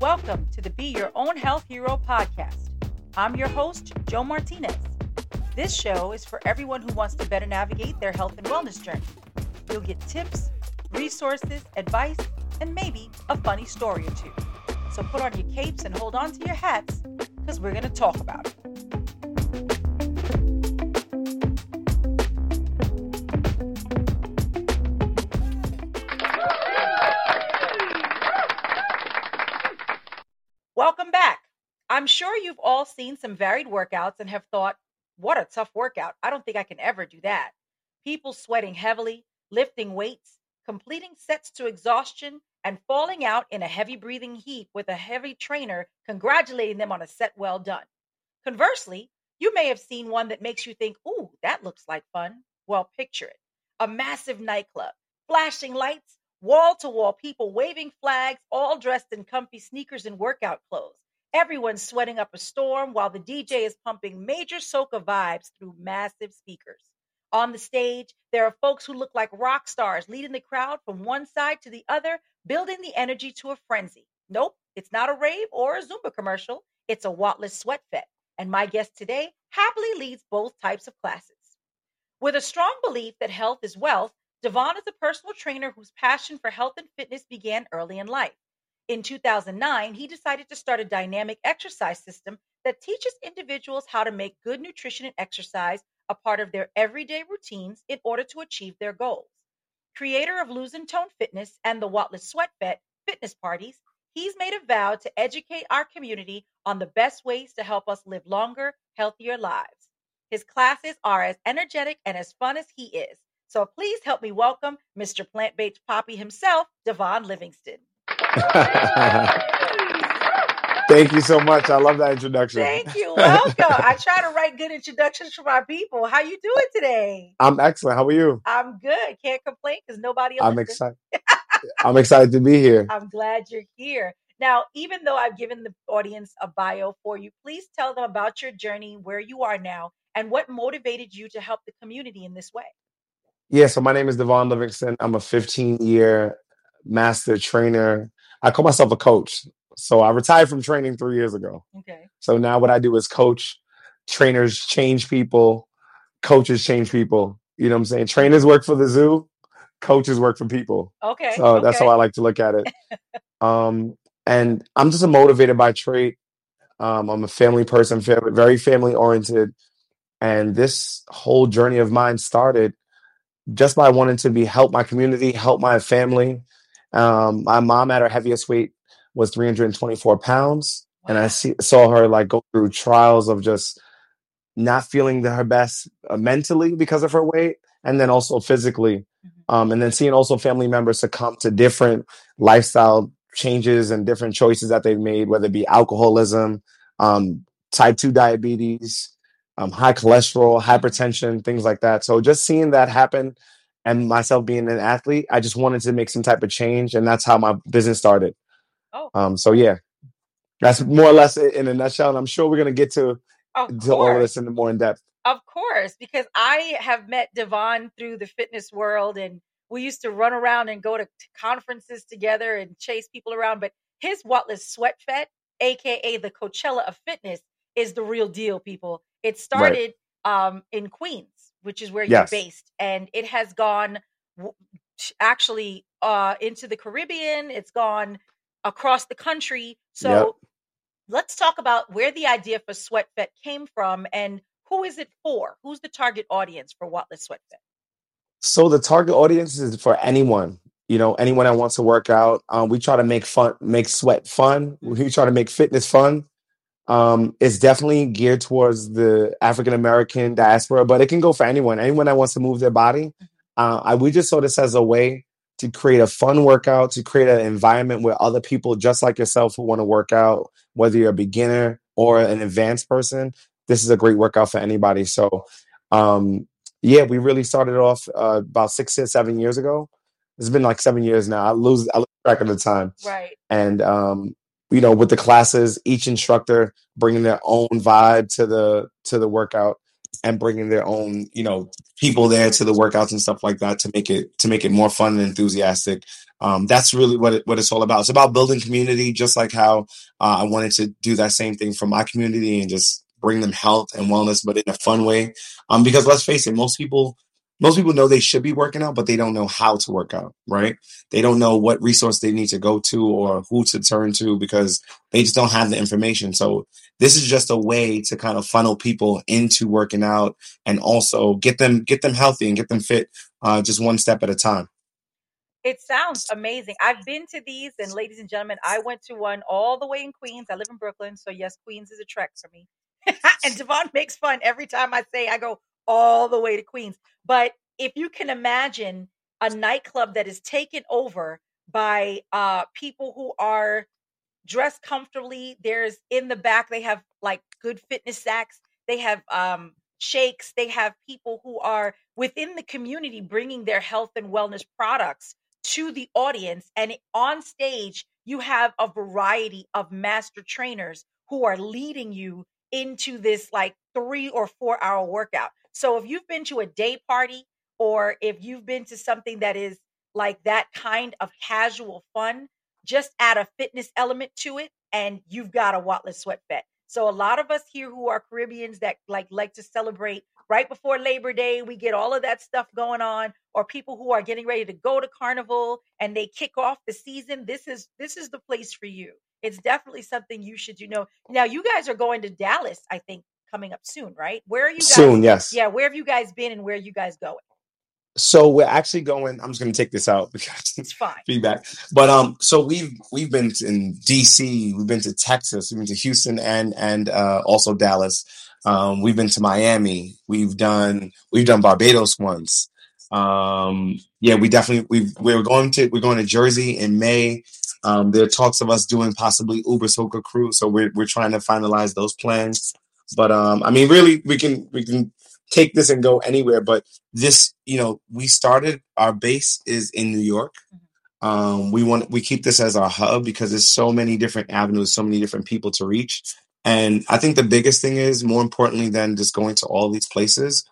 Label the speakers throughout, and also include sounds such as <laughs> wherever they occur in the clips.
Speaker 1: Welcome to the Be Your Own Health Hero podcast. I'm your host, Joe Martinez. This show is for everyone who wants to better navigate their health and wellness journey. You'll get tips, resources, advice, and maybe a funny story or two. So put on your capes and hold on to your hats because we're going to talk about it. Welcome back. I'm sure you've all seen some varied workouts and have thought, what a tough workout. I don't think I can ever do that. People sweating heavily, lifting weights, completing sets to exhaustion, and falling out in a heavy breathing heap with a heavy trainer congratulating them on a set well done. Conversely, you may have seen one that makes you think, ooh, that looks like fun. Well, picture it a massive nightclub, flashing lights, wall to wall people waving flags, all dressed in comfy sneakers and workout clothes. Everyone's sweating up a storm while the DJ is pumping major soca vibes through massive speakers. On the stage, there are folks who look like rock stars leading the crowd from one side to the other, building the energy to a frenzy. Nope, it's not a rave or a Zumba commercial. It's a Wotless Sweat Fete. And my guest today happily leads both types of classes. With a strong belief that health is wealth, Davon is a personal trainer whose passion for health and fitness began early in life. In 2009, he decided to start a dynamic exercise system that teaches individuals how to make good nutrition and exercise a part of their everyday routines in order to achieve their goals. Creator of Lose and Tone Fitness and the Wotless Sweat Fete fitness parties, he's made a vow to educate our community on the best ways to help us live longer, healthier lives. His classes are as energetic and as fun as he is. So please help me welcome Mr. Plant Based Poppy himself, Davon Livingston. <laughs>
Speaker 2: Thank you so much. I love that introduction.
Speaker 1: Thank you. Welcome. I try to write good introductions for my people. How you doing today?
Speaker 2: I'm excellent. How are you?
Speaker 1: I'm good. Can't complain because nobody else.
Speaker 2: I'm excited. <laughs> I'm excited to be here.
Speaker 1: I'm glad you're here. Now, even though I've given the audience a bio for you, please tell them about your journey, where you are now, and what motivated you to help the community in this way.
Speaker 2: Yeah, so my name is Davon Livingston. I'm a 15 year master trainer. I call myself a coach. So I retired from training three years ago.
Speaker 1: Okay.
Speaker 2: So now what I do is coach. Trainers change people, coaches change people. You know what I'm saying? Trainers work for the zoo, coaches work for people.
Speaker 1: Okay.
Speaker 2: So that's how I like to look at it. <laughs> um, and I'm just a motivated by trait. Um, I'm a family person, very family oriented. And this whole journey of mine started just by wanting to be help my community, help my family. Um, my mom at her heaviest weight was 324 pounds, and I see, saw her like go through trials of just not feeling the, her best uh, mentally because of her weight, and then also physically,
Speaker 1: Mhm.
Speaker 2: um, and then seeing also family members succumb to different lifestyle changes and different choices that they've made, whether it be alcoholism, um, type two diabetes, um, high cholesterol, hypertension, things like that. So just seeing that happen, and myself being an athlete, I just wanted to make some type of change, and that's how my business started.
Speaker 1: Oh,
Speaker 2: Um, so yeah, that's more or less it in a nutshell. And I'm sure we're gonna get to
Speaker 1: of
Speaker 2: to all of this in more in depth.
Speaker 1: Of course, because I have met Davon through the fitness world and we used to run around and go to conferences together and chase people around. But his Wotless Sweat Fete, aka the Coachella of fitness, is the real deal, people. It
Speaker 2: Right.
Speaker 1: started um, in Queens, which is where you're based, and it has gone w- actually uh, into the Caribbean. It's gone across the country. So
Speaker 2: Yep.
Speaker 1: let's talk about where the idea for Sweat Fete came from and who is it for? Who's the target audience for Wotless Sweat Fete?
Speaker 2: So the target audience is for anyone. You know, anyone that wants to work out. Um, we try to make fun, make sweat fun. We try to make fitness fun. Um, it's definitely geared towards the African American diaspora, but it can go for anyone. Anyone that wants to move their body. Uh, I, we just saw this as a way to create a fun workout, to create an environment where other people just like yourself who want to work out, whether you're a beginner or an advanced person, this is a great workout for anybody. So, um, yeah, we really started off uh, about six or seven years ago. It's been like seven years now. I lose I lose track of the time,
Speaker 1: Right.
Speaker 2: and um, you know, with the classes, each instructor bringing their own vibe to the to the workout and bringing their own, you know, people there to the workouts and stuff like that to make it to make it more fun and enthusiastic. Um, that's really what it, what it's all about. It's about building community, just like how uh, I wanted to do that same thing for my community and just bring them health and wellness, but in a fun way. Um, because let's face it, most people most people know they should be working out, but they don't know how to work out, right? They don't know what resource they need to go to or who to turn to because they just don't have the information. So this is just a way to kind of funnel people into working out and also get them get them healthy and get them fit uh, just one step at a time.
Speaker 1: It sounds amazing. I've been to these, and ladies and gentlemen, I went to one all the way in Queens. I live in Brooklyn, so yes, Queens is a trek for me. <laughs> and Davon makes fun every time I say I go all the way to Queens. But if you can imagine a nightclub that is taken over by uh, people who are dressed comfortably, there's in the back, they have like good fitness sacks, they have um, shakes, they have people who are within the community bringing their health and wellness products to the audience. And on stage, you have a variety of master trainers who are leading you into this like three or four hour workout. So if you've been to a day party or if you've been to something that is like that kind of casual fun, just add a fitness element to it and you've got a Wotless Sweat Fete. So a lot of us here who are Caribbeans that like like to celebrate right before Labor Day, we get all of that stuff going on or people who are getting ready to go to carnival and they kick off the season, this is this is the place for you. It's definitely something you should you know. Now you guys are going to Dallas, I think coming up soon, right? Where are you guys?
Speaker 2: Soon, yes.
Speaker 1: Yeah, where have you guys been and where are you guys going?
Speaker 2: So we're actually going. I'm just going to take this out <laughs> because
Speaker 1: It's fine.
Speaker 2: feedback. But um, so we've we've been in DC, we've been to Texas, we've been to Houston, and and uh, also Dallas. Um, we've been to Miami. We've done we've done Barbados once. Um, yeah, we definitely we we're going to we're going to Jersey in May. Um, there are talks of us doing possibly Uber Soca cruise, so we're we're trying to finalize those plans. But um, I mean, really, we can we can take this and go anywhere. But this, you know, we started our base is in New York. Um, we want we keep this as our hub because there's so many different avenues, so many different people to reach. And I think the biggest thing is more importantly than just going to all these places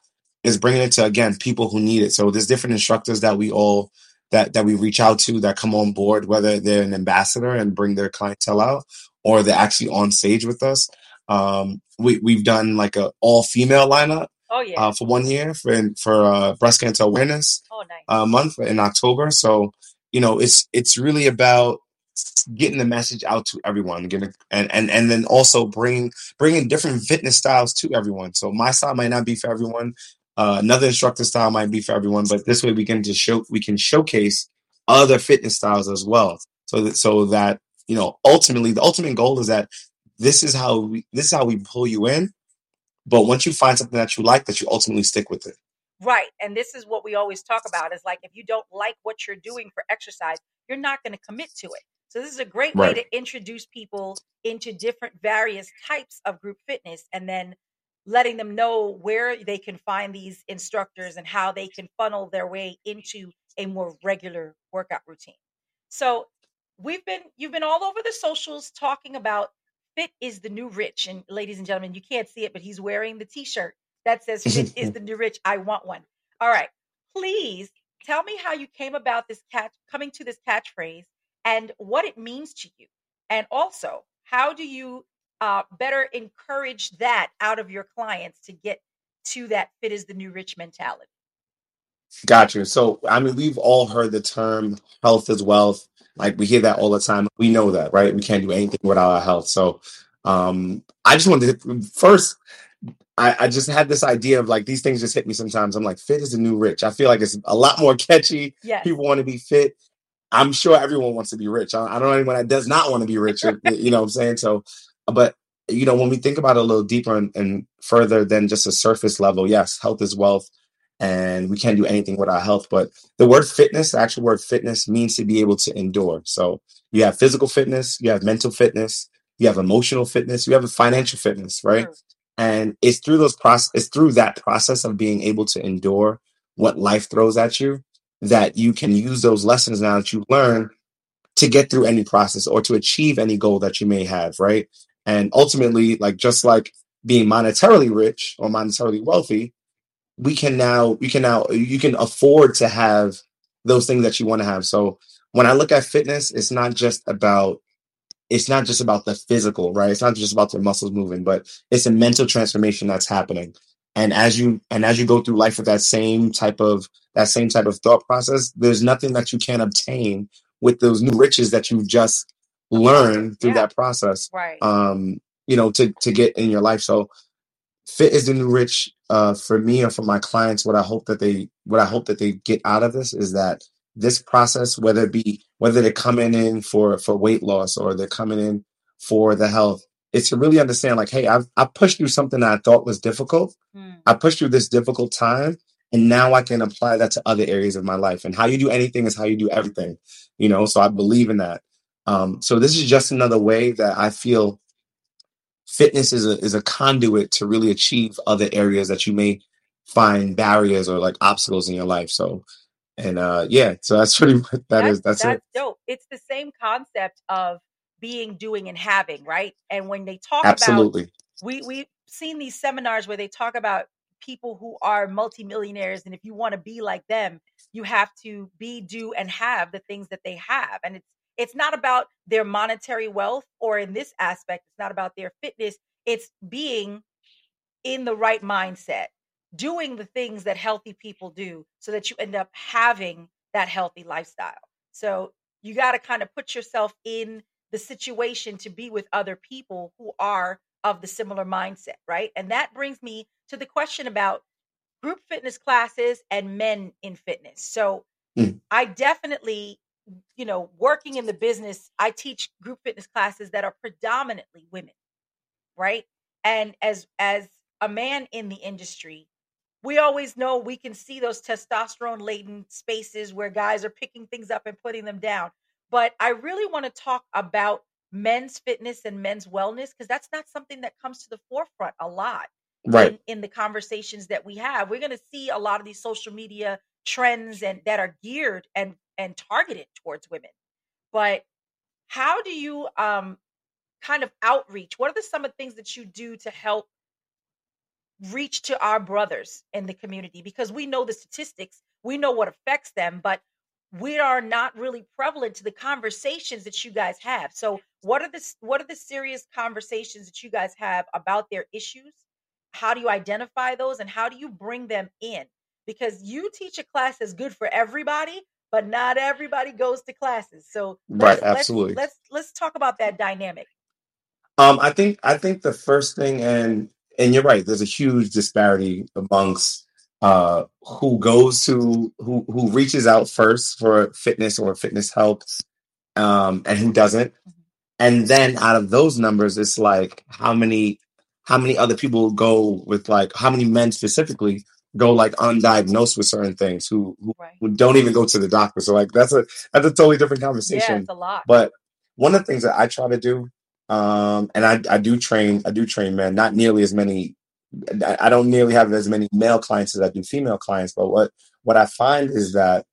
Speaker 2: is bringing it to again people who need it. So there's different instructors that we all that that we reach out to that come on board, whether they're an ambassador and bring their clientele out, or they're actually on stage with us. Um, we we've done like a all female lineup
Speaker 1: Oh yeah.
Speaker 2: uh, for one year for for uh, breast cancer awareness
Speaker 1: oh nice.
Speaker 2: uh, month in October. So you know, it's it's really about getting the message out to everyone, getting and and and then also bringing bringing different fitness styles to everyone. So my style might not be for everyone. Uh, another instructor style might be for everyone, but this way we can just show we can showcase other fitness styles as well. So that so that you know ultimately the ultimate goal is that this is how we this is how we pull you in. But once you find something that you like, that you ultimately stick with it.
Speaker 1: Right. And this is what we always talk about is like if you don't like what you're doing for exercise, you're not going to commit to it. So this is a great way to introduce people into different various types of group fitness and then letting them know where they can find these instructors and how they can funnel their way into a more regular workout routine. So we've been you've been all over the socials talking about fit is the new rich and ladies and gentlemen you can't see it but he's wearing the t-shirt that says fit <laughs> is the new rich i want one. All right please tell me how you came about this catch coming to this catchphrase and what it means to you. And also how do you uh, better encourage that out of your clients to get to that fit is the new rich mentality
Speaker 2: Got you. So, I mean, we've all heard the term health is wealth. Like we hear that all the time. We know that, right? We can't do anything without our health. So, um, I just wanted to first, I, I just had this idea of like these things just hit me sometimes. I'm like, fit is the new rich. I feel like it's a lot more <laughs> catchy.
Speaker 1: yes
Speaker 2: People want to be fit. I'm sure everyone wants to be rich. I, I don't know anyone that does not want to be rich. You you know what I'm saying? So, but you know, when we think about it a little deeper and, and further than just a surface level, yes, health is wealth, and we can't do anything without health. But the word fitness, the actual word fitness, means to be able to endure. So you have physical fitness, you have mental fitness, you have emotional fitness, you have a financial fitness, right?
Speaker 1: True.
Speaker 2: And it's through those process, it's through that process of being able to endure what life throws at you that you can use those lessons now that you learn to get through any process or to achieve any goal that you may have, right? And ultimately, like just like being monetarily rich or monetarily wealthy, we can now we can now you can afford to have those things that you want to have. So when I look at fitness, it's not just about it's not just about the physical, right? It's not just about the muscles moving, but it's a mental transformation that's happening. And as you and as you go through life with that same type of that same type of thought process, there's nothing that you can obtain with those new riches that you've just learned through
Speaker 1: Yeah.
Speaker 2: that process.
Speaker 1: Right.
Speaker 2: Um, you know, to to get in your life. So fit is the new rich uh for me or for my clients. What i hope that they what i hope that they get out of this is that this process whether it be whether they're coming in for for weight loss or they're coming in for the health it's to really understand like hey i've i pushed through something that i thought was difficult.
Speaker 1: Mm.
Speaker 2: i pushed through this difficult time and now i can apply that to other areas of my life. And how you do anything is how you do everything you know? So i believe in that. Um so this is just another way that i feel fitness is a is a conduit to really achieve other areas that you may find barriers or like obstacles in your life. So and uh yeah, so that's <laughs> pretty much that
Speaker 1: That's
Speaker 2: is that's
Speaker 1: that's
Speaker 2: it.
Speaker 1: dope. It's the same concept of being, doing, and having, right? And when they talk about
Speaker 2: Absolutely.
Speaker 1: we we've seen these seminars where they talk about people who are multimillionaires and if you want to be like them you have to be do and have the things that they have and it's it's not about their monetary wealth or in this aspect it's not about their fitness it's being in the right mindset doing the things that healthy people do so that you end up having that healthy lifestyle so you got to kind of put yourself in the situation to be with other people who are of the similar mindset, right? And that brings me to the question about group fitness classes and men in fitness. So
Speaker 2: Mm.
Speaker 1: I definitely, you know, working in the business, I teach group fitness classes that are predominantly women, right? And as as a man in the industry, we always know we can see those testosterone laden spaces where guys are picking things up and putting them down. But I really want to talk about men's fitness and men's wellness because that's not something that comes to the forefront a lot
Speaker 2: Right.
Speaker 1: in in the conversations that we have. We're going to see a lot of these social media trends and that are geared and and targeted towards women. But how do you um kind of outreach? What are the some of the things that you do to help reach to our brothers in the community because we know the statistics, we know what affects them, but we are not really prevalent to the conversations that you guys have. So, what are the what are the serious conversations that you guys have about their issues? How do you identify those and how do you bring them in? Because you teach a class that's good for everybody, but not everybody goes to classes. So,
Speaker 2: Right,
Speaker 1: let's let's
Speaker 2: absolutely.
Speaker 1: let's let's talk about that dynamic.
Speaker 2: Um I think I think the first thing and and you're right, there's a huge disparity amongst uh who goes to who who reaches out first for fitness or fitness help um and who doesn't.
Speaker 1: Mhm.
Speaker 2: and then out of those numbers it's like how many how many other people go with like how many men specifically go like undiagnosed with certain things who who,
Speaker 1: Right.
Speaker 2: who don't even go to the doctor so like that's a that's a totally different
Speaker 1: Yeah,
Speaker 2: conversation
Speaker 1: it's a lot.
Speaker 2: but one of the things that i try to do um and i i do train i do train men not nearly as many i don't nearly have as many male clients as i do female clients but what what i find is that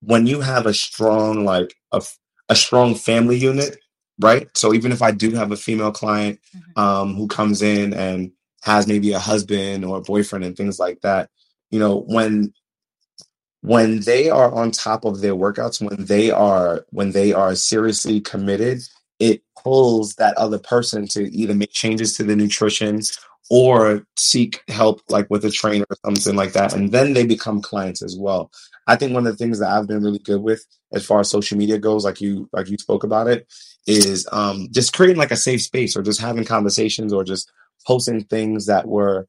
Speaker 2: when you have a strong like a a strong family unit right so even if i do have a female client
Speaker 1: Mhm.
Speaker 2: um who comes in and has maybe a husband or a boyfriend and things like that you know when when they are on top of their workouts when they are when they are seriously committed it pulls that other person to either make changes to the nutrition or seek help like with a trainer or something like that and then they become clients as well. I think one of the things that i've been really good with as far as social media goes like you like you spoke about it is um just creating like a safe space or just having conversations or just posting things that were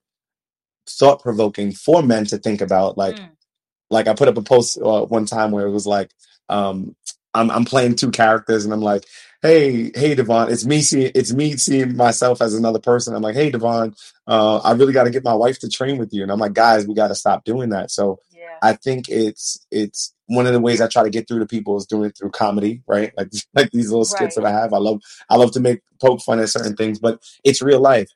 Speaker 2: thought provoking for men to think about like
Speaker 1: Mm.
Speaker 2: like I put up a post uh, one time where it was like, um, I'm I'm playing two characters and I'm like, hey, hey Davon, it's me seeing it's me seeing myself as another person. I'm like, hey Davon, uh, I really got to get my wife to train with you, and I'm like, guys, we got to stop doing that. So
Speaker 1: Yeah.
Speaker 2: I think it's it's one of the ways I try to get through to people is doing it through comedy, right? Like <laughs> like these little skits
Speaker 1: Right.
Speaker 2: that I have. I love I love to make poke fun at certain things, but it's real life.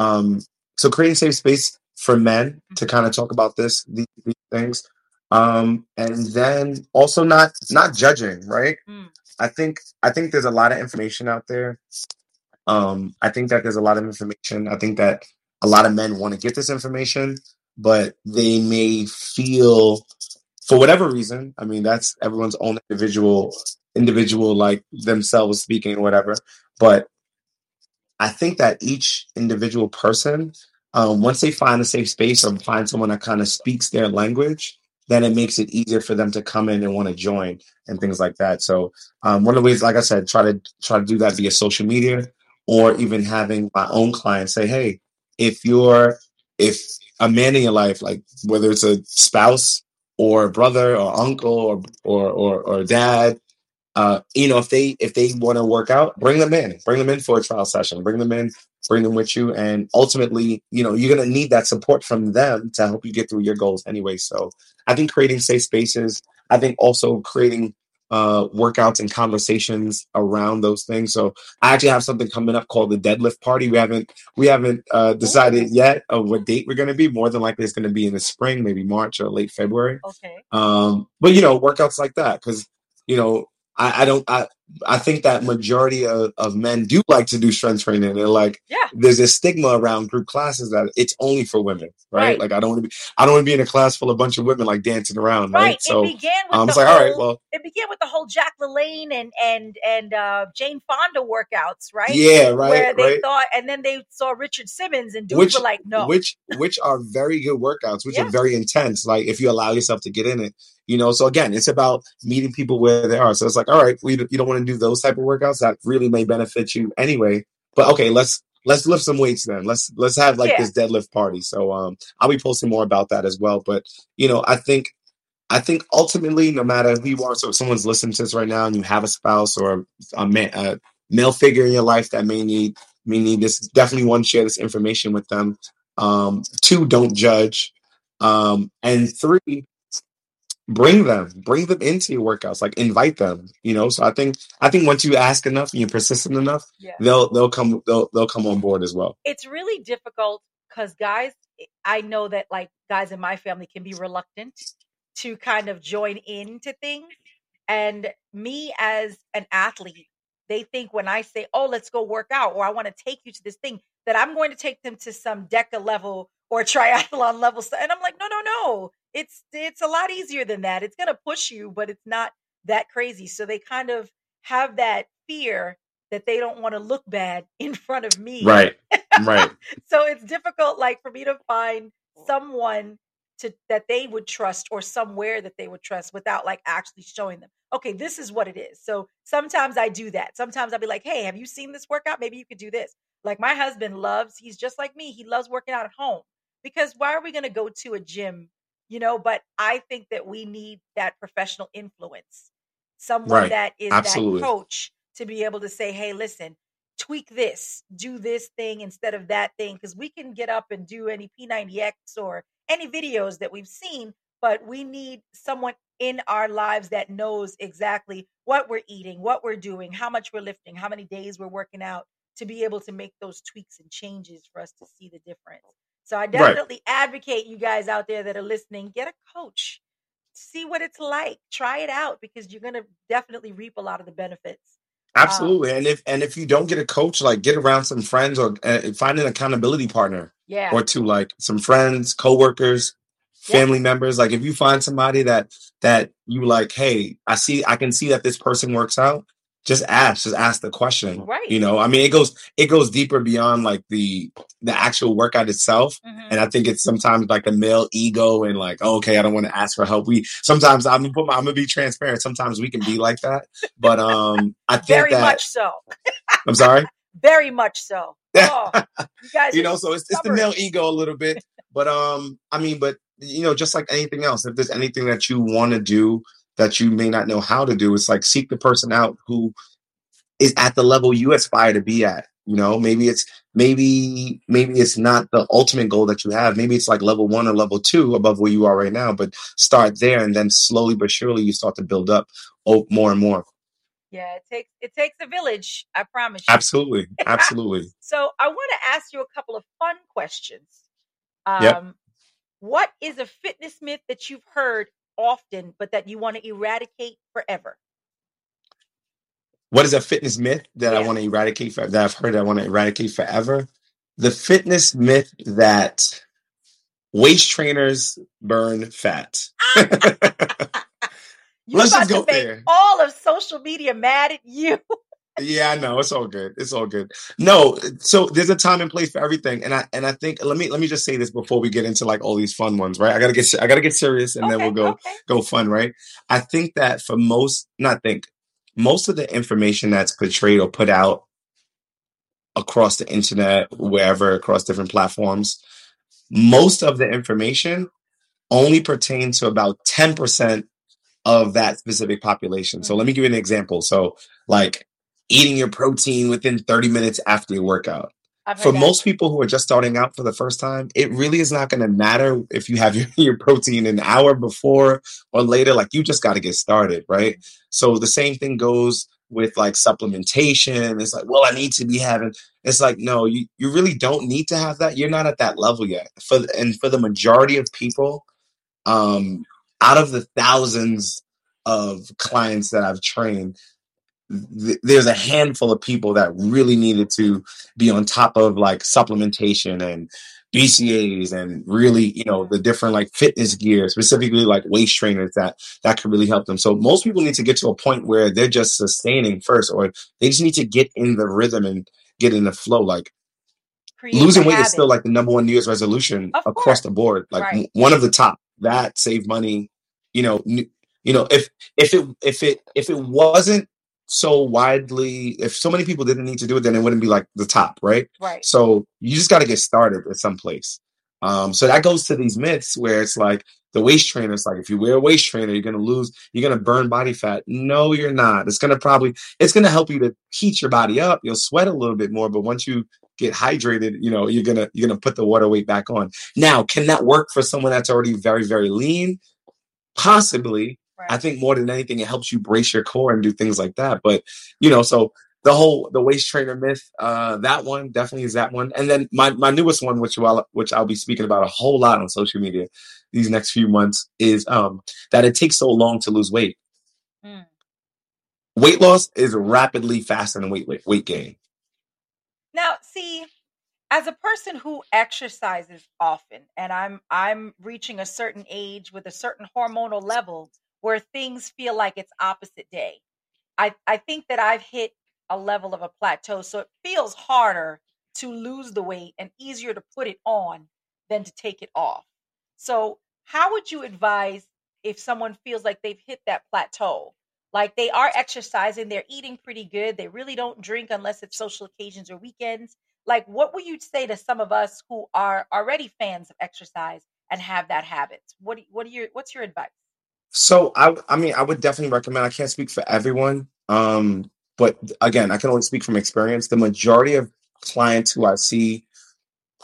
Speaker 2: Um, so creating safe space for men to kind of talk about this these, these things, um, and then also not not judging, right?
Speaker 1: Mm.
Speaker 2: I think I think there's a lot of information out there. Um, I think that there's a lot of information. I think that a lot of men want to get this information, but they may feel for whatever reason. I mean, that's everyone's own individual individual like themselves speaking or whatever. But I think that each individual person, um, once they find a safe space or find someone that kind of speaks their language, then it makes it easier for them to come in and want to join and things like that. So um, one of the ways, like I said, try to try to do that via social media or even having my own clients say, hey, if you're if a man in your life, like whether it's a spouse or a brother or uncle or or or, or dad uh, you know, if they if they want to work out, bring them in, bring them in for a trial session, bring them in, bring them with you, and ultimately, you know, you're gonna need that support from them to help you get through your goals anyway. So, I think creating safe spaces, I think also creating uh, workouts and conversations around those things. So, I actually have something coming up called the deadlift party. We haven't we haven't uh, decided yet of what date we're gonna be. More than likely, it's gonna be in the spring, maybe March or late February.
Speaker 1: Okay.
Speaker 2: Um, but you know, workouts like that because you know I, I don't I I think that majority of, of men do like to do strength training. They're like
Speaker 1: Yeah.
Speaker 2: there's a stigma around group classes that it's only for women, right?
Speaker 1: Right.
Speaker 2: Like I don't want to be I don't want to be in a class full of a bunch of women like dancing around, right?
Speaker 1: Right.
Speaker 2: So
Speaker 1: it began with
Speaker 2: um,
Speaker 1: the
Speaker 2: it's like,
Speaker 1: whole.
Speaker 2: all right, well,
Speaker 1: it began with the whole Jack LaLanne and and and uh, Jane Fonda workouts, right?
Speaker 2: yeah, right,
Speaker 1: Where they
Speaker 2: right.
Speaker 1: thought, and then they saw Richard Simmons, and dudes
Speaker 2: Which
Speaker 1: were like, "No,
Speaker 2: which which are very good workouts, which
Speaker 1: Yeah.
Speaker 2: are very intense. Like if you allow yourself to get in it, you know. So again, it's about meeting people where they are. So it's like, all right, we you don't want to do those type of workouts that really may benefit you anyway. But okay, let's let's lift some weights then. Let's let's have like
Speaker 1: Yeah.
Speaker 2: this deadlift party. So um, I'll be posting more about that as well. But you know, I think I think ultimately, no matter who you are, so if someone's listening to this right now and you have a spouse or a, man, a male figure in your life that may need may need this, definitely one share this information with them. Um, two, don't judge, um, and three, bring them, bring them into your workouts, like invite them. You know, so I think I think once you ask enough and you're persistent enough,
Speaker 1: yeah."
Speaker 2: they'll they'll come they'll they'll come on board as well.
Speaker 1: It's really difficult because guys, eh, I know that like guys in my family can be reluctant to kind of join into things, and me as an athlete, they think when I say, "Oh, let's go work out," or "I want to take you to this thing," that I'm going to take them to some DECA level or triathlon <laughs> level. st- And I'm like, no, no, no. It's it's a lot easier than that. It's gonna push you, but it's not that crazy. So they kind of have that fear that they don't want to look bad <laughs> in front of me.
Speaker 2: Right, right, <laughs>
Speaker 1: So it's difficult, like for me to find someone to that they would trust or somewhere that they would trust without like actually showing them. Okay, this is what it is. So sometimes I do that. Sometimes I'll be like, hey, have you seen this workout? Maybe you could do this. Like my husband loves, he's just like me. He loves working out at home because why are we going to go to a gym? You know, but I think that we need that professional influence, someone
Speaker 2: Right.
Speaker 1: that is
Speaker 2: Absolutely.
Speaker 1: that coach to be able to say, hey, listen, tweak this, do this thing instead of that thing. Because we can get up and do any P90X or any videos that we've seen, but we need someone in our lives that knows exactly what we're eating, what we're doing, how much we're lifting, how many days we're working out to be able to make those tweaks and changes for us to see the difference. So I definitely advocate you guys out there that are listening, get a coach. See what it's like. Try it out because you're going to definitely reap a lot of the benefits. Um,
Speaker 2: Absolutely. And if and if you don't get a coach, like get around some friends or uh, find an accountability partner
Speaker 1: yeah.
Speaker 2: or two, like some friends, coworkers,
Speaker 1: Yeah.
Speaker 2: family members. Like if you find somebody that that you like, hey, I see, I can see that this person works out. Just ask, just ask the question.
Speaker 1: Right.
Speaker 2: You know, I mean, it goes it goes deeper beyond like the the actual workout itself.
Speaker 1: Mhm.
Speaker 2: And I think it's sometimes like the male ego and like, oh, okay, I don't want to ask for help. We sometimes I'm gonna put my, I'm gonna be transparent. Sometimes we can be like that, but um, I <laughs> think
Speaker 1: Very
Speaker 2: that
Speaker 1: much so.
Speaker 2: I'm sorry. <laughs>
Speaker 1: Very much so. Oh, you guys <laughs>
Speaker 2: you know, so it's, it's the male ego a little bit, but um, I mean, but you know, just like anything else, if there's anything that you want to do that you may not know how to do, it's like seek the person out who is at the level you aspire to be at. You know, maybe it's maybe maybe it's not the ultimate goal that you have. Maybe it's like level one or level two above where you are right now, but start there and then slowly but surely you start to build up more and more.
Speaker 1: Yeah, it takes it takes a village. I promise you.
Speaker 2: Absolutely, <laughs> absolutely.
Speaker 1: So I want to ask you a couple of fun questions. Um,
Speaker 2: Yep.
Speaker 1: What is a fitness myth that you've heard often, but that you want to eradicate forever?
Speaker 2: what is a fitness myth that I want to eradicate for, that I've heard I want to eradicate forever? The fitness myth that waist trainers burn fat. <laughs> <laughs>
Speaker 1: You
Speaker 2: Let's
Speaker 1: about
Speaker 2: just go
Speaker 1: to make
Speaker 2: there.
Speaker 1: all of social media mad at you.
Speaker 2: Yeah, I know. It's all good. It's all good. No, so there's a time and place for everything. And I and I think let me let me just say this before we get into like all these fun ones, right? I gotta get I gotta get serious and then we'll go
Speaker 1: okay.
Speaker 2: go fun, right? I think that for most not think, most of the information that's portrayed or put out across the internet, wherever across different platforms, most of the information only pertains to about 10% of that specific population. So let me give you an example. So like eating your protein within 30 minutes after your workout. For
Speaker 1: that.
Speaker 2: most people who are just starting out for the first time, it really is not going to matter if you have <laughs> your, your protein an hour before or later. Like you just got to get started, right? So the same thing goes with like supplementation. It's like, well, I need to be having. It's like, no, you, you really don't need to have that. You're not at that level yet. For and for the majority of people, um, out of the thousands of clients that I've trained, th- there's a handful of people that really needed to be on top of like supplementation and BCAs and really, you know, the different like fitness gear, specifically like waist trainers that that could really help them. So most people need to get to a point where they're just sustaining first, or they just need to get in the rhythm and get in the flow. Like
Speaker 1: Create
Speaker 2: losing weight is still like the number one New Year's resolution
Speaker 1: Of
Speaker 2: across
Speaker 1: course.
Speaker 2: the board. Like
Speaker 1: Right.
Speaker 2: one of the top. That save money. You know, you know if if it if it if it wasn't so widely, if so many people didn't need to do it, then it wouldn't be like the top, right?
Speaker 1: Right.
Speaker 2: So you just got to get started at some place. Um, so that goes to these myths where it's like the waist trainer. It's like if you wear a waist trainer, you're gonna lose, you're gonna burn body fat. No, you're not. It's gonna probably it's gonna help you to heat your body up. You'll sweat a little bit more, but once you get hydrated, you know, you're gonna you're gonna put the water weight back on. Now, can that work for someone that's already very, very lean? Possibly. I think more than anything, it helps you brace your core and do things like that. But you know, so the whole the waist trainer myth, uh, that one definitely is that one. And then my my newest one, which I'll which I'll be speaking about a whole lot on social media these next few months, is um that it takes so long to lose weight.
Speaker 1: Mm.
Speaker 2: Weight loss is rapidly faster than weight weight, weight gain.
Speaker 1: Now, see, as a person who exercises often, and I'm I'm reaching a certain age with a certain hormonal level where things feel like it's opposite day. I I think that I've hit a level of a plateau, so it feels harder to lose the weight and easier to put it on than to take it off. So, how would you advise if someone feels like they've hit that plateau? Like they are exercising, they're eating pretty good, they really don't drink unless it's social occasions or weekends. Like, what would you say to some of us who are already fans of exercise and have that habit? What what are your what's your advice?
Speaker 2: So I I mean I would definitely recommend. I can't speak for everyone, um, but again, I can only speak from experience. The majority of clients who I see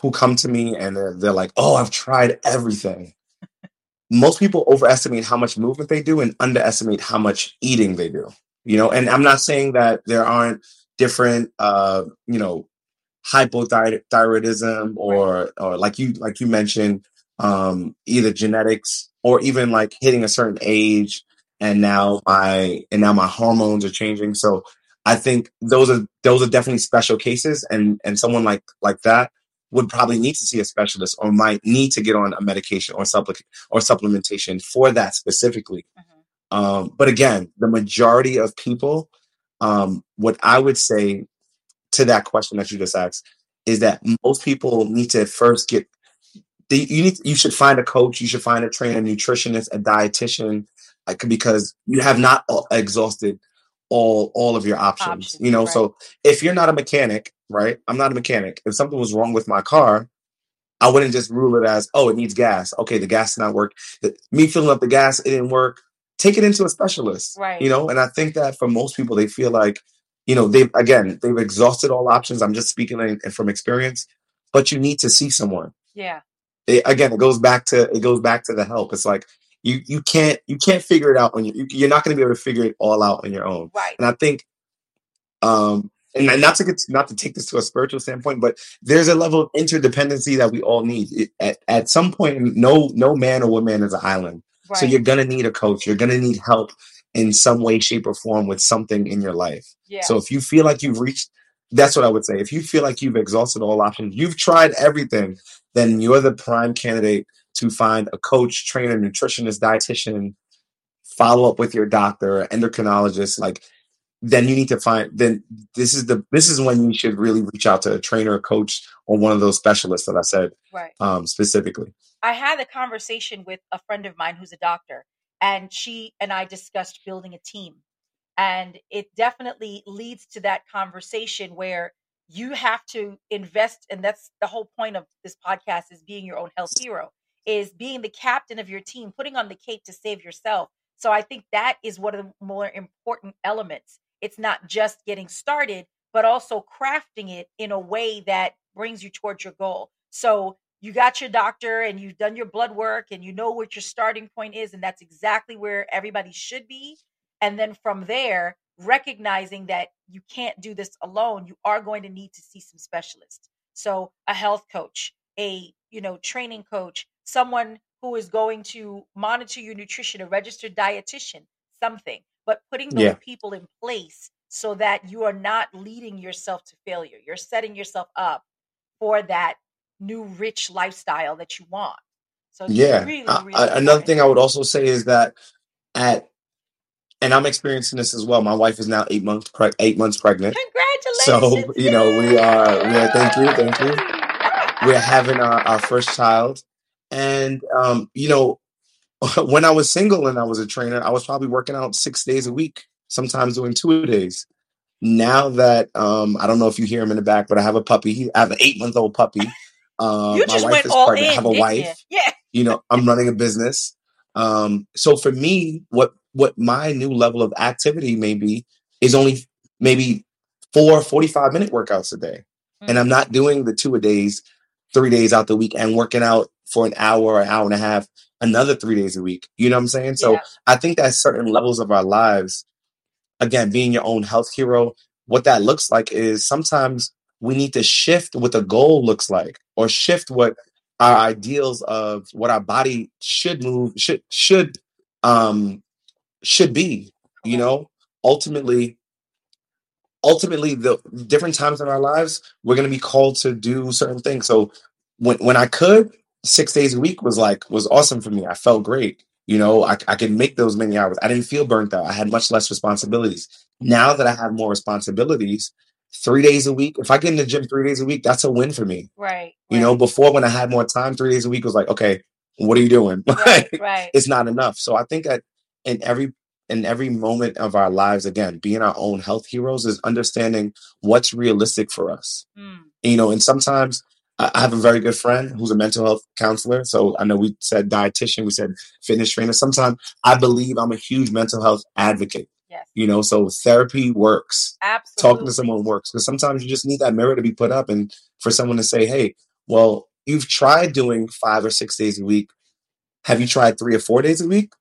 Speaker 2: who come to me and they're, they're like, "Oh, I've tried everything." Most people overestimate how much movement they do and underestimate how much eating they do. You know, and I'm not saying that there aren't different, uh, you know, hypothyroidism or or like you like you mentioned um either genetics or even like hitting a certain age and now my and now my hormones are changing so i think those are those are definitely special cases and and someone like like that would probably need to see a specialist or might need to get on a medication or supplement or supplementation for that specifically
Speaker 1: Mhm.
Speaker 2: um but again the majority of people um what i would say to that question that you just asked is that most people need to first get you need you should find a coach you should find a trainer a nutritionist a dietitian like, because you have not exhausted all all of your options
Speaker 1: Options,
Speaker 2: you know?
Speaker 1: Right.
Speaker 2: so if you're not a mechanic right i'm not a mechanic if something was wrong with my car i wouldn't just rule it as oh it needs gas. Okay the gas did not work. Me filling up the gas it didn't work. Take it into a specialist
Speaker 1: Right.
Speaker 2: you know? And i think that for most people they feel like you know they've again they've exhausted all options. I'm just speaking in, from experience. But you need to see someone.
Speaker 1: Yeah.
Speaker 2: It, again it goes back to it goes back to the help it's like you you can't you can't figure it out on your you, you're not going to be able to figure it all out on your own
Speaker 1: Right.
Speaker 2: and i think um and not to get not to take this to a spiritual standpoint but there's a level of interdependency that we all need It- at, at some point no no man or woman is an island so you're going to need a coach you're going to need help in some way, shape, or form with something in your life.
Speaker 1: Yeah.
Speaker 2: So if you feel like you've reached, that's what I would say. If you feel like you've exhausted all options, you've tried everything, then you're the prime candidate to find a coach, trainer, nutritionist, dietitian, follow up with your doctor, endocrinologist. Like, then you need to find. Then this is the this is when you should really reach out to a trainer, a coach, or one of those specialists that I said
Speaker 1: right.
Speaker 2: um, specifically.
Speaker 1: I had a conversation with a friend of mine who's a doctor, and she and I discussed building a team. And it definitely leads to that conversation where you have to invest, and that's the whole point of this podcast is being your own health hero, is being the captain of your team, putting on the cape to save yourself. So I think that is one of the more important elements. It's not just getting started, but also crafting it in a way that brings you towards your goal. So you got your doctor and you've done your blood work and you know what your starting point is and that's exactly where everybody should be and then from there recognizing that you can't do this alone you are going to need to see some specialists so a health coach a you know training coach someone who is going to monitor your nutrition a registered dietitian something but putting those
Speaker 2: Yeah.
Speaker 1: people in place so that you are not leading yourself to failure you're setting yourself up for that new rich lifestyle that you want. So it's
Speaker 2: Yeah.
Speaker 1: really,
Speaker 2: Uh,
Speaker 1: really
Speaker 2: uh, another thing I would also say is that at and I'm experiencing this as well. My wife is now eight months eight months pregnant.
Speaker 1: Congratulations!
Speaker 2: So you know we are. Yeah, thank you, thank you. We're having our, our first child, and um, you know <laughs> when I was single and I was a trainer, I was probably working out six days a week, sometimes doing two days. Now that um, I don't know if you hear him in the back, but I have a puppy. I have an eight month old puppy. Um,
Speaker 1: you
Speaker 2: my wife
Speaker 1: went
Speaker 2: is
Speaker 1: all
Speaker 2: pregnant. I
Speaker 1: in,
Speaker 2: have a
Speaker 1: didn't you?
Speaker 2: wife.
Speaker 1: Yeah.
Speaker 2: You know, I'm running a business. Um, so for me, what what my new level of activity may be is only maybe four 45 minute workouts a day. And I'm
Speaker 1: Mm,
Speaker 2: not doing the two a days, three days out the week and working out for an hour or an hour and a half another three days a week. You know what I'm saying? So
Speaker 1: yeah.
Speaker 2: I think that certain levels of our lives, again, being your own health hero, what that looks like is sometimes we need to shift what the goal looks like or shift what our ideals of what our body should move should should um should be you know? Ultimately ultimately the different times in our lives we're going to be called to do certain things. So when when i could six days a week was like was awesome for me. I felt great you know? I, I could make those many hours. I didn't feel burnt out. I had much less responsibilities. Now that i have more responsibilities three days a week if i get in the gym three days a week that's a win for me.
Speaker 1: Right.
Speaker 2: you know before when i had more time three days a week was like okay what are you doing? <laughs>
Speaker 1: Right. Right.
Speaker 2: it's not enough. So I think that in every in every moment of our lives, again, being our own health heroes is understanding what's realistic for us.
Speaker 1: Mm,
Speaker 2: You know, and sometimes I I have a very good friend who's a mental health counselor. So I know we said dietitian, we said fitness trainer. Sometimes I believe I'm a huge mental health advocate.
Speaker 1: yes.
Speaker 2: You know, so therapy works. Absolutely. Talking to someone works because sometimes you just need that mirror to be put up and for someone to say, hey, well, you've tried doing five or six days a week. Have you tried three or four days a week?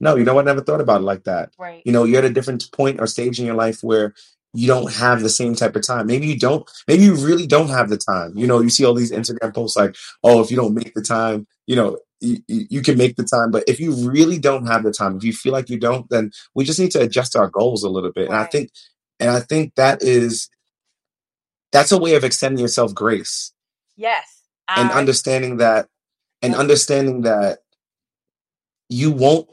Speaker 2: No, you know what? I never thought about it like that.
Speaker 1: Right.
Speaker 2: You know, you're at a different point or stage in your life where you don't have the same type of time. Maybe you don't, maybe you really don't have the time. You know, you see all these Instagram posts like, oh, if you don't make the time, you know, you, you can make the time. But if you really don't have the time, if you feel like you don't, then we just need to adjust our goals a little bit. And I think, and I think that is, that's a way of extending yourself grace
Speaker 1: Yes.
Speaker 2: and understanding that, and understanding that you won't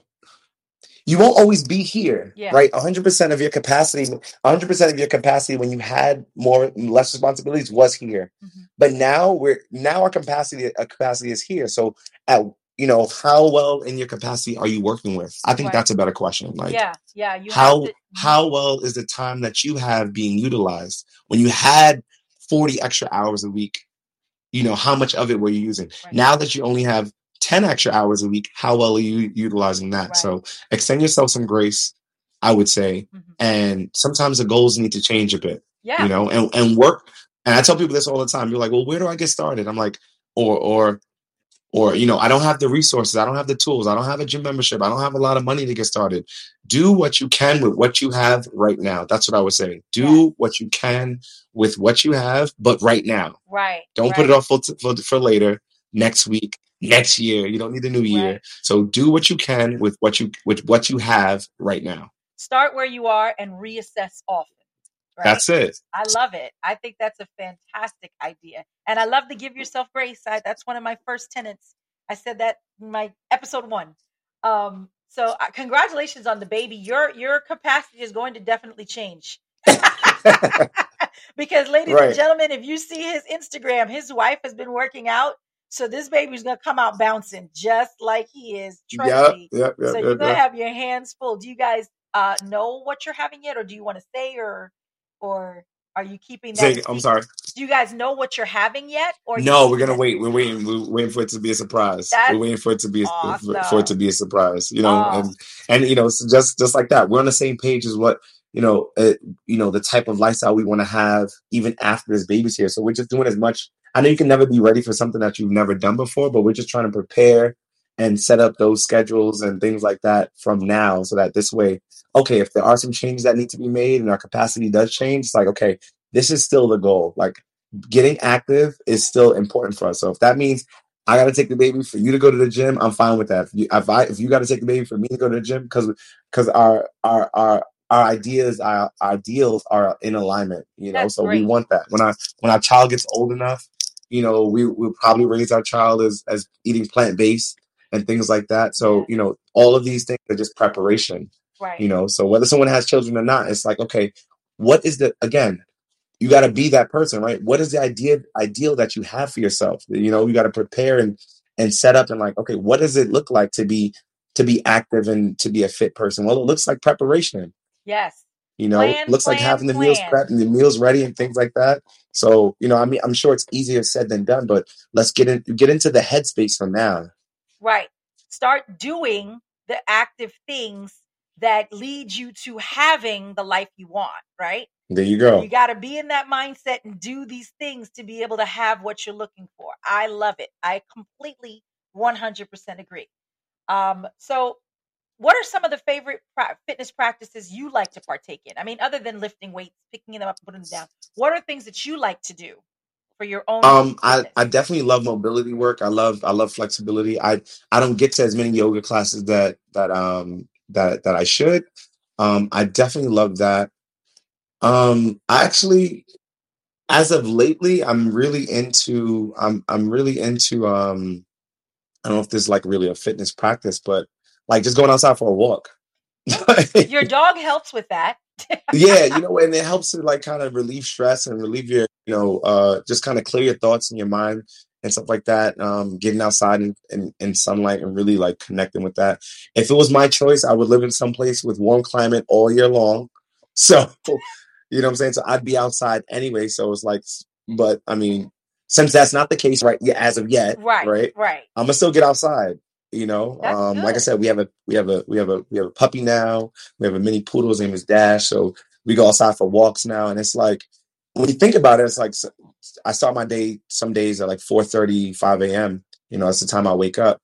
Speaker 2: you won't always be here,
Speaker 1: yeah.
Speaker 2: right? 100% of your capacity, 100% of your capacity when you had more less responsibilities was here.
Speaker 1: hmm
Speaker 2: But now we're now our capacity our capacity is here. So at you know, how well in your capacity are you working with? I think
Speaker 1: Right.
Speaker 2: that's a better question. Like
Speaker 1: Yeah. Yeah.
Speaker 2: How
Speaker 1: to.
Speaker 2: how well is the time that you have being utilized? When you had 40 extra hours a week, you know, how much of it were you using?
Speaker 1: Right.
Speaker 2: Now that you only have 10 extra hours a week, how well are you utilizing that?
Speaker 1: Right.
Speaker 2: So extend yourself some grace, I would say.
Speaker 1: hmm
Speaker 2: And sometimes the goals need to change a bit,
Speaker 1: Yeah.
Speaker 2: you know, and, and work. And I tell people this all the time. You're like, well, where do I get started? I'm like, or, or, or, you know, I don't have the resources. I don't have the tools. I don't have a gym membership. I don't have a lot of money to get started. Do what you can with what you have right now. That's what I would say.
Speaker 1: Yes.
Speaker 2: Do what you can with what you have, but right now.
Speaker 1: Right.
Speaker 2: Don't put it off for, for, for later, next week, next year. You don't need a new year.
Speaker 1: Right.
Speaker 2: So do what you can with what you with what you have right now.
Speaker 1: Start where you are and reassess often. Right?
Speaker 2: That's it.
Speaker 1: I love it. I think that's a fantastic idea. And I love to give yourself grace. I, that's one of my first tenets. I said that in my episode one. Um, so uh, congratulations on the baby. Your your capacity is going to definitely change. <laughs> <laughs> because ladies and gentlemen, if you see his Instagram, his wife has been working out. So this baby's gonna come out bouncing just like he is. Trust
Speaker 2: Yep,
Speaker 1: me.
Speaker 2: yep,
Speaker 1: So
Speaker 2: yep,
Speaker 1: you're gonna have your hands full. Do you guys uh know what you're having yet, or do you want to say, or or are you keeping that?
Speaker 2: Say, I'm sorry.
Speaker 1: Do you guys know what you're having yet, or
Speaker 2: No, we're gonna wait. We're waiting. We're waiting for it to be a surprise.
Speaker 1: That's
Speaker 2: We're waiting for it to be a, for it to be a surprise. You know,
Speaker 1: Oh,
Speaker 2: and and you know, so just just like that, we're on the same page as what you know. Uh, you know, the type of lifestyle we want to have even after this baby's here. So we're just doing as much. I know you can never be ready for something that you've never done before, but we're just trying to prepare and set up those schedules and things like that from now, so that this way, okay, if there are some changes that need to be made and our capacity does change, it's like okay, this is still the goal. Like getting active is still important for us. So if that means I got to take the baby for you to go to the gym, I'm fine with that. If you, if I, if you got to take the baby for me to go to the gym, because because our our our our ideas, our, our ideals are in alignment. You know,
Speaker 1: that's
Speaker 2: so we want that. When our when our child gets old enough, you know, we will probably raise our child as as eating plant based and things like that. So you know, all of these things are just preparation.
Speaker 1: Right.
Speaker 2: You know, so whether someone has children or not, it's like okay, what is the again? you got to be that person, right? What is the idea ideal that you have for yourself? You know, you got to prepare and and set up and like, okay, what does it look like to be to be active and to be a fit person? Well, it looks like preparation.
Speaker 1: Yes.
Speaker 2: You know,
Speaker 1: Plan,
Speaker 2: looks like having the meals
Speaker 1: plan.
Speaker 2: prepped and the meals ready and things like that. So, you know, I mean, I'm sure it's easier said than done, but let's get in get into the headspace from now.
Speaker 1: Right. Start doing the active things that lead you to having the life you want, right?
Speaker 2: There you go.
Speaker 1: You got to be in that mindset and do these things to be able to have what you're looking for. I love it. I completely 100% agree. Um, so, what are some of the favorite pra- fitness practices you like to partake in? I mean, other than lifting weights, picking them up, putting them down, what are things that you like to do for your own
Speaker 2: Um, I. I definitely love mobility work. I love I love flexibility. I I don't get to as many yoga classes that that um that that I should. Um, I definitely love that. Um, I actually, as of lately, I'm really into I'm I'm really into um I don't know if this is like really a fitness practice, but like just going outside for a walk. <laughs>
Speaker 1: Your dog helps with that.
Speaker 2: yeah, you know, and it helps to like kind of relieve stress and relieve your, you know, uh, just kind of clear your thoughts in your mind and stuff like that. Um, getting outside in, in, in sunlight and really like connecting with that. If it was my choice, I would live in some place with warm climate all year long. <laughs> So, you know what I'm saying? So I'd be outside anyway. So it's like, but I mean, since that's not the case right yeah, as of yet,
Speaker 1: right,
Speaker 2: right?
Speaker 1: right.
Speaker 2: I'm gonna still get outside. You know, um, like I said, we have a we have a we have a we have a puppy now. We have a mini poodle. His name is Dash. So we go outside for walks now, and it's like when you think about it, it's like I start my day some days at like 4 5 a.m. You know, that's the time I wake up,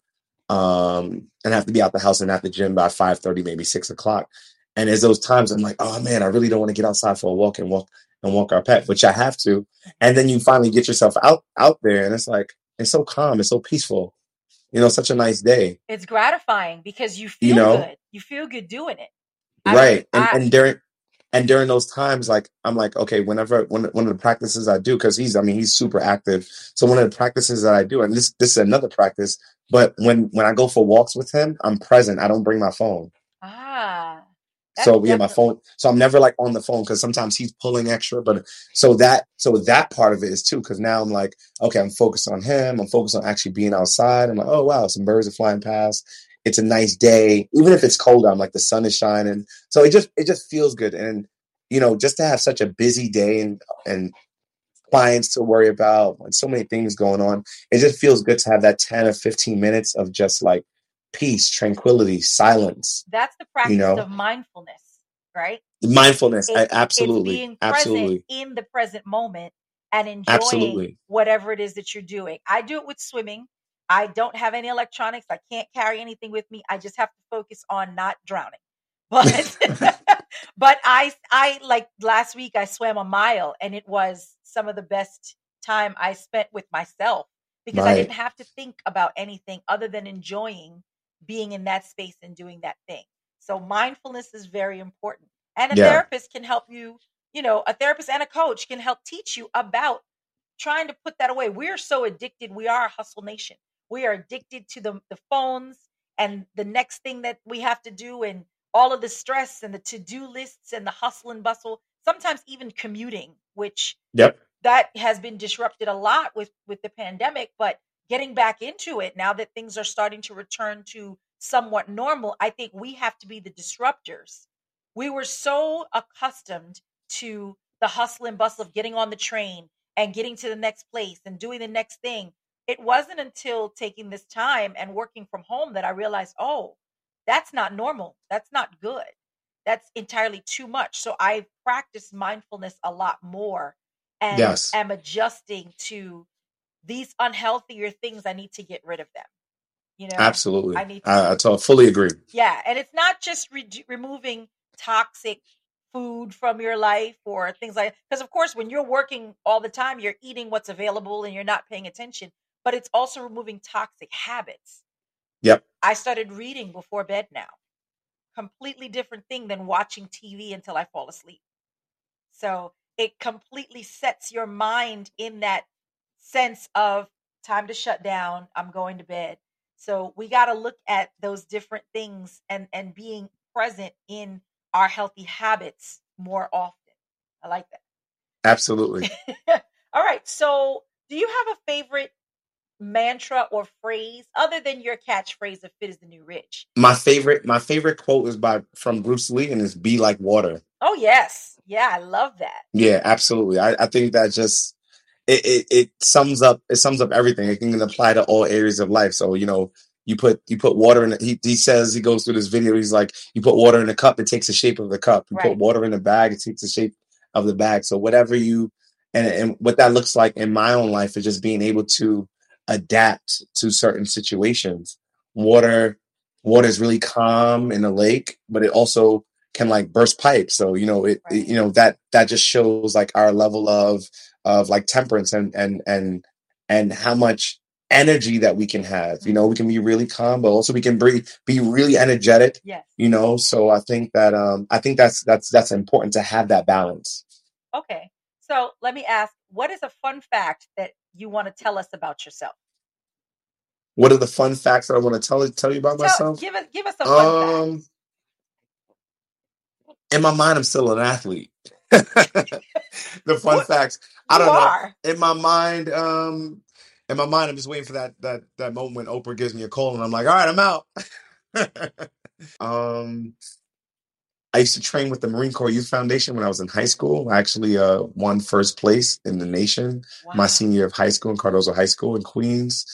Speaker 2: um, and have to be out the house and at the gym by 5 maybe six o'clock. And there's those times I'm like, oh man, I really don't want to get outside for a walk and walk and walk our pet, which I have to. And then you finally get yourself out out there, and it's like it's so calm, it's so peaceful. You know, such a nice day.
Speaker 1: It's gratifying because you
Speaker 2: You
Speaker 1: feel
Speaker 2: know,
Speaker 1: good. You feel good doing it. I mean,
Speaker 2: right? And
Speaker 1: I
Speaker 2: and during and during those times, like I'm like, okay, whenever one one of the practices I do, because he's I mean he's super active. So one of the practices that I do, and this this is another practice, but when when I go for walks with him, I'm present. I don't bring my phone.
Speaker 1: ah, that's
Speaker 2: So yeah, my phone. So I'm never like on the phone because sometimes he's pulling extra. But so that so that part of it is too because now I'm like, okay, I'm focused on him. I'm focused on actually being outside. I'm like, oh wow, some birds are flying past. It's a nice day, even if it's cold. I'm like the sun is shining. So it just it just feels good, and you know, just to have such a busy day and and clients to worry about and so many things going on. It just feels good to have that 10 or 15 minutes of just like peace, tranquility, silence.
Speaker 1: that's the
Speaker 2: You
Speaker 1: practice
Speaker 2: know,
Speaker 1: of mindfulness, right?
Speaker 2: mindfulness. I,
Speaker 1: It's it's
Speaker 2: absolutely,
Speaker 1: being present
Speaker 2: absolutely,
Speaker 1: in the present moment and enjoying
Speaker 2: absolutely.
Speaker 1: whatever it is that you're doing. I do it with swimming. I don't have any electronics. I can't carry anything with me. I just have to focus on not drowning. <laughs> But but I I like last week I swam a mile and it was some of the best time I spent with myself because I didn't have to think about anything other than enjoying being in that space and doing that thing. So mindfulness is very important. And a
Speaker 2: Yeah.
Speaker 1: therapist can help you, you know, a therapist and a coach can help teach you about trying to put that away. We're so addicted. We are a hustle nation. We are addicted to the, the phones and the next thing that we have to do and all of the stress and the to-do lists and the hustle and bustle. Sometimes even commuting, which
Speaker 2: Yep.
Speaker 1: that has been disrupted a lot with with the pandemic but getting back into it now that things are starting to return to somewhat normal i think we have to be the disruptors. We were so accustomed to the hustle and bustle of getting on the train and getting to the next place and doing the next thing. It wasn't until taking this time and working from home that i realized oh that's not normal. That's not good. That's entirely too much. So i practice mindfulness a lot more and
Speaker 2: Yes.
Speaker 1: am adjusting to these unhealthier things i need to get rid of them you know
Speaker 2: Absolutely.
Speaker 1: i need to
Speaker 2: I, I to- fully agree.
Speaker 1: yeah and it's not just re- removing toxic food from your life or things like because of course when you're working all the time you're eating what's available and you're not paying attention but it's also removing toxic habits
Speaker 2: Yep.
Speaker 1: i started reading before bed now completely different thing than watching tv until i fall asleep so it completely sets your mind in that sense of time to shut down. I'm going to bed. So we got to look at those different things and and being present in our healthy habits more often. I like that. Absolutely. <laughs> All right. So do you have a favorite mantra or phrase other than your catchphrase of fit is the new rich?
Speaker 2: My favorite my favorite quote is by from Bruce Lee and it's be like water.
Speaker 1: Oh yes. Yeah, I love that.
Speaker 2: Yeah, absolutely. I, I think that just it, it it sums up it sums up everything. It can apply to all areas of life. So you know, you put you put water in. it- He he says he goes through this video. He's like, you put water in a cup, it takes the shape of the cup. You
Speaker 1: Right.
Speaker 2: put water in a bag, it takes the shape of the bag. So whatever you and and what that looks like in my own life is just being able to adapt to certain situations. Water water is really calm in a lake, but it also can like burst pipes. So you know it, it you know that that just shows like our level of of like temperance and and and and how much energy that we can have. You know, we can be really calm, but also we can be be really energetic.
Speaker 1: Yes.
Speaker 2: You know, so I think that um I think that's that's that's important to have that balance.
Speaker 1: Okay. So let me ask, what is a fun fact that you want to tell us about yourself?
Speaker 2: What are the fun facts that I want to tell tell you about
Speaker 1: Tell,
Speaker 2: myself?
Speaker 1: give us give us a fun fact.
Speaker 2: Um, in my mind, I'm still an athlete. <laughs> the fun
Speaker 1: What
Speaker 2: facts, I
Speaker 1: you
Speaker 2: don't know.
Speaker 1: are.
Speaker 2: In my mind, um, in my mind, I'm just waiting for that that that moment when Oprah gives me a call and I'm like, all right, I'm out. <laughs> um, I used to train with the Marine Corps Youth Foundation when I was in high school. I actually uh, won first place in the nation my
Speaker 1: Wow.
Speaker 2: senior year of high school in Cardozo High School in Queens.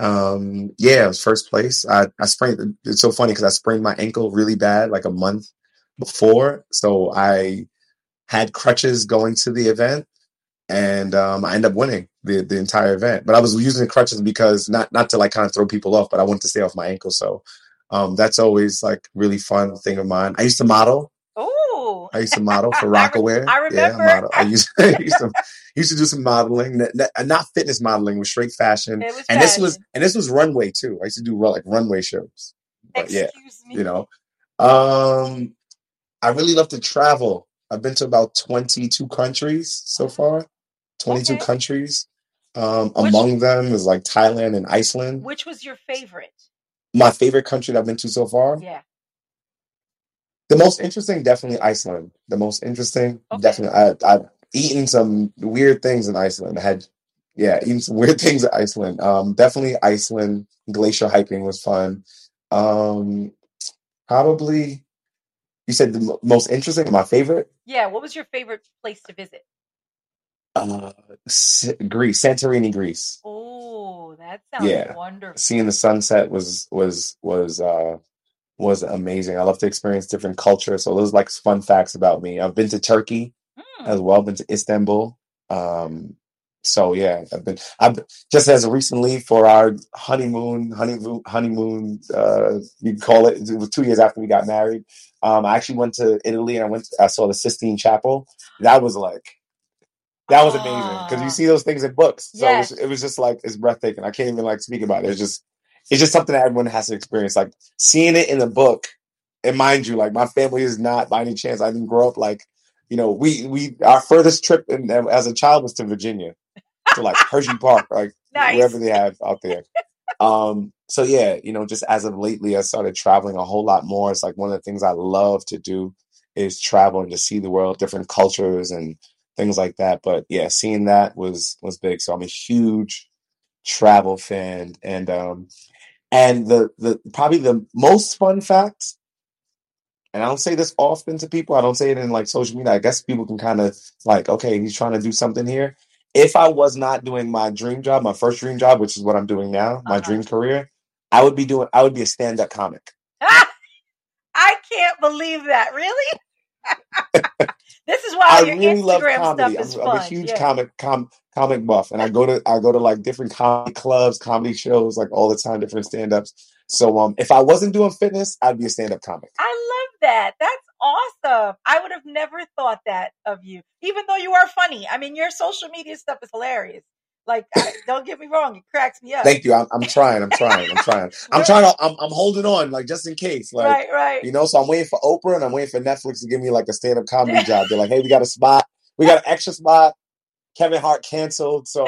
Speaker 2: Um, yeah, it was first place. I, I sprained, it's so funny because I sprained my ankle really bad like a month before. So I had crutches going to the event and um, I ended up winning the, the entire event. But I was using crutches because not, not to like kind of throw people off, but I wanted to stay off my ankle. So um, that's always like really fun thing of mine. I used to model.
Speaker 1: Oh,
Speaker 2: I used to model for <laughs>
Speaker 1: I, re-
Speaker 2: Rocawear.
Speaker 1: I
Speaker 2: Yeah, I
Speaker 1: remember.
Speaker 2: model. I used, <laughs> I <laughs> used to used to do some modeling, n- not fitness modeling, with straight fashion.
Speaker 1: Was
Speaker 2: And this was and this was runway too. I used to do like runway shows. But yeah,
Speaker 1: Excuse
Speaker 2: you know. Um, I really love to travel. I've been to about twenty two countries so far. Twenty two
Speaker 1: Okay.
Speaker 2: countries. Um,
Speaker 1: Which
Speaker 2: among them is like Thailand and Iceland.
Speaker 1: which was your favorite?
Speaker 2: My favorite country that I've been to so far.
Speaker 1: Yeah.
Speaker 2: The most interesting, definitely Iceland. The most interesting,
Speaker 1: Okay.
Speaker 2: definitely. I, I've eaten some weird things in Iceland. I had, yeah, eaten some <laughs> weird things in Iceland. Um, definitely Iceland. Glacier hiking was fun. Um, probably, you said the mo- most interesting, my favorite,
Speaker 1: Yeah. What was your favorite place to visit?
Speaker 2: uh, S- Greece, Santorini, Greece.
Speaker 1: Oh, that sounds
Speaker 2: Yeah,
Speaker 1: wonderful.
Speaker 2: seeing the sunset was was was uh was amazing. I love to experience different cultures. So those like fun facts about me. I've been to Turkey.
Speaker 1: Hmm.
Speaker 2: as well. Been to Istanbul. Um, so yeah, I've been. I've just as recently for our honeymoon, honeymoon, honeymoon. Uh, you call it. It was two years after we got married. Um, I actually went to Italy and I went. I saw the Sistine Chapel. That was like That was amazing because you
Speaker 1: Ah.
Speaker 2: see those things in books. So it, was, it was just like it's breathtaking. I can't even like speak about it. It's just it's just something that everyone has to experience. Like seeing it in a book, and mind you, like my family is not by any chance. I didn't grow up like you know we we our furthest trip in, as a child was to Virginia, to like Hershey Park, like
Speaker 1: Nice.
Speaker 2: wherever they have out there. Um, so yeah, you know, just as of lately, I started traveling a whole lot more. It's like one of the things I love to do is travel and to see the world, different cultures and things like that. But yeah, seeing that was was big. So I'm a huge travel fan, and um, and the the probably the most fun fact, and I don't say this often to people. I don't say it in like social media. I guess people can kind of like, okay, he's trying to do something here. If I was not doing my dream job, my first dream job, which is what I'm doing now, my
Speaker 1: Uh-huh.
Speaker 2: dream career, I would be doing. I would be a stand up comic. <laughs>
Speaker 1: I can't believe that. Really? <laughs> this is why
Speaker 2: I
Speaker 1: your
Speaker 2: really love comedy.
Speaker 1: stuff is
Speaker 2: I'm, I'm a huge
Speaker 1: yeah.
Speaker 2: comic com, comic buff, and I go to I go to like different comedy clubs, comedy shows, like all the time, different stand ups. So um, if I wasn't doing fitness, I'd be a stand up comic.
Speaker 1: I love that. That's awesome. I would have never thought that of you, even though you are funny. I mean, your social media stuff is hilarious. Like, I, don't get me wrong, it cracks me up.
Speaker 2: Thank you. I'm, I'm trying. I'm trying. I'm trying. <laughs> I'm
Speaker 1: Right.
Speaker 2: trying to. I'm, I'm holding on, like just in case, like
Speaker 1: right, right.
Speaker 2: you know. So I'm waiting for Oprah and I'm waiting for Netflix to give me like a stand up comedy <laughs> job. They're like, hey, we got a spot. We got an extra spot. Kevin Hart canceled, so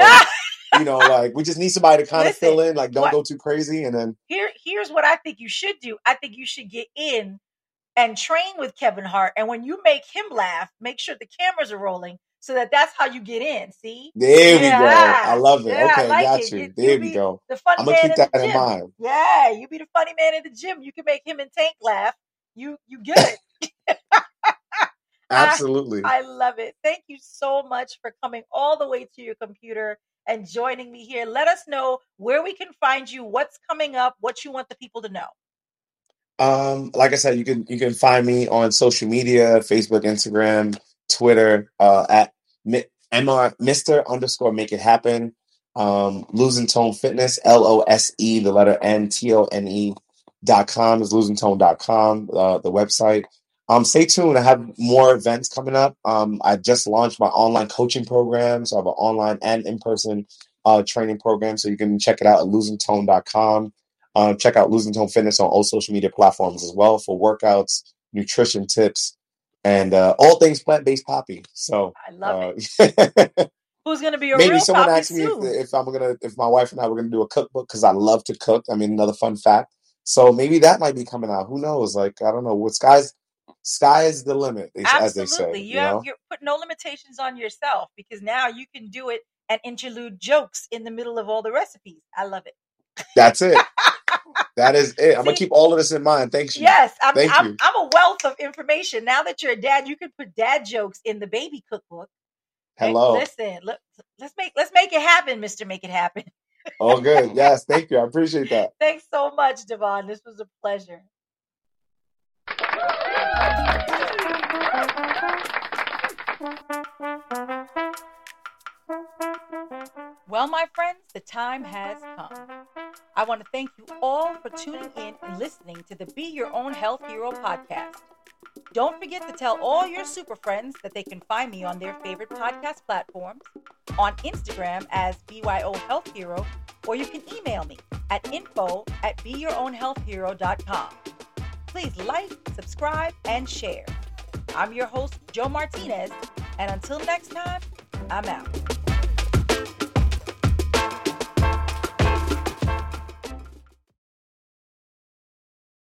Speaker 2: you know, <laughs> like we just need somebody to kind of fill in. Like, don't
Speaker 1: what-
Speaker 2: go too crazy, and then
Speaker 1: Here, here's what I think you should do. I think you should get in and train with Kevin Hart, and when you make him laugh, make sure the cameras are rolling so that that's how you get in. See,
Speaker 2: there we go. I love it.
Speaker 1: Yeah,
Speaker 2: okay,
Speaker 1: like
Speaker 2: got
Speaker 1: it.
Speaker 2: you. There
Speaker 1: you
Speaker 2: we go.
Speaker 1: the funny
Speaker 2: I'm
Speaker 1: man
Speaker 2: gonna keep
Speaker 1: in
Speaker 2: that
Speaker 1: the
Speaker 2: in
Speaker 1: gym.
Speaker 2: mind.
Speaker 1: Yeah, you be the funny man in the gym. You can make him and Tank laugh. You, you good. <laughs> <laughs>
Speaker 2: Absolutely.
Speaker 1: I love it. Thank you so much for coming all the way to your computer and joining me here. Let us know where we can find you, what's coming up, what you want the people to know.
Speaker 2: Um, like I said, you can you can find me on social media, Facebook, Instagram, Twitter, uh, at MR Mr. underscore make it happen. Um, Lose N Tone Fitness, L O S E, the letter N T O N E dot com is losentone.com, uh, the website. Um, stay tuned. I have more events coming up. Um, I just launched my online coaching program. So I have an online and in-person uh, training program. So you can check it out at losentone.com. Uh, check out Lose N Tone Fitness on all social media platforms as well for workouts, nutrition tips, and uh, all things plant-based poppy. So
Speaker 1: I love it.
Speaker 2: uh, <laughs>
Speaker 1: Who's going to be a
Speaker 2: maybe someone asked me if, if I'm gonna if my wife and I were gonna do a cookbook because I love to cook. I mean, another fun fact. So maybe that might be coming out. Who knows? Like I don't know. What sky's sky is the limit, as- as they
Speaker 1: Absolutely.
Speaker 2: say.
Speaker 1: You,
Speaker 2: You
Speaker 1: have
Speaker 2: know.
Speaker 1: you put no limitations on yourself because now you can do it and interlude jokes in the middle of all the recipes. I love it.
Speaker 2: That's it. <laughs> that is it. I'm gonna keep all of this in mind. Thanks.
Speaker 1: Yes, I'm,
Speaker 2: Thank
Speaker 1: I'm,
Speaker 2: you.
Speaker 1: I'm a wealth of information. Now that you're a dad, you can put dad jokes in the baby cookbook.
Speaker 2: Hello.
Speaker 1: listen, look, let's make let's make it happen, Mister. Make it happen.
Speaker 2: All good. <laughs> Yes. Thank you. I appreciate that.
Speaker 1: Thanks so much, Davon. This was a pleasure. Well, my friends, the time has come. I want to thank you all for tuning in and listening to the Be Your Own Health Hero podcast. Don't forget to tell all your super friends that they can find me on their favorite podcast platforms, on Instagram as BYO Health Hero, or you can email me at info at beyourownhealthhero.com. Please like, subscribe, and share. I'm your host, Joe Martinez, and until next time, I'm out.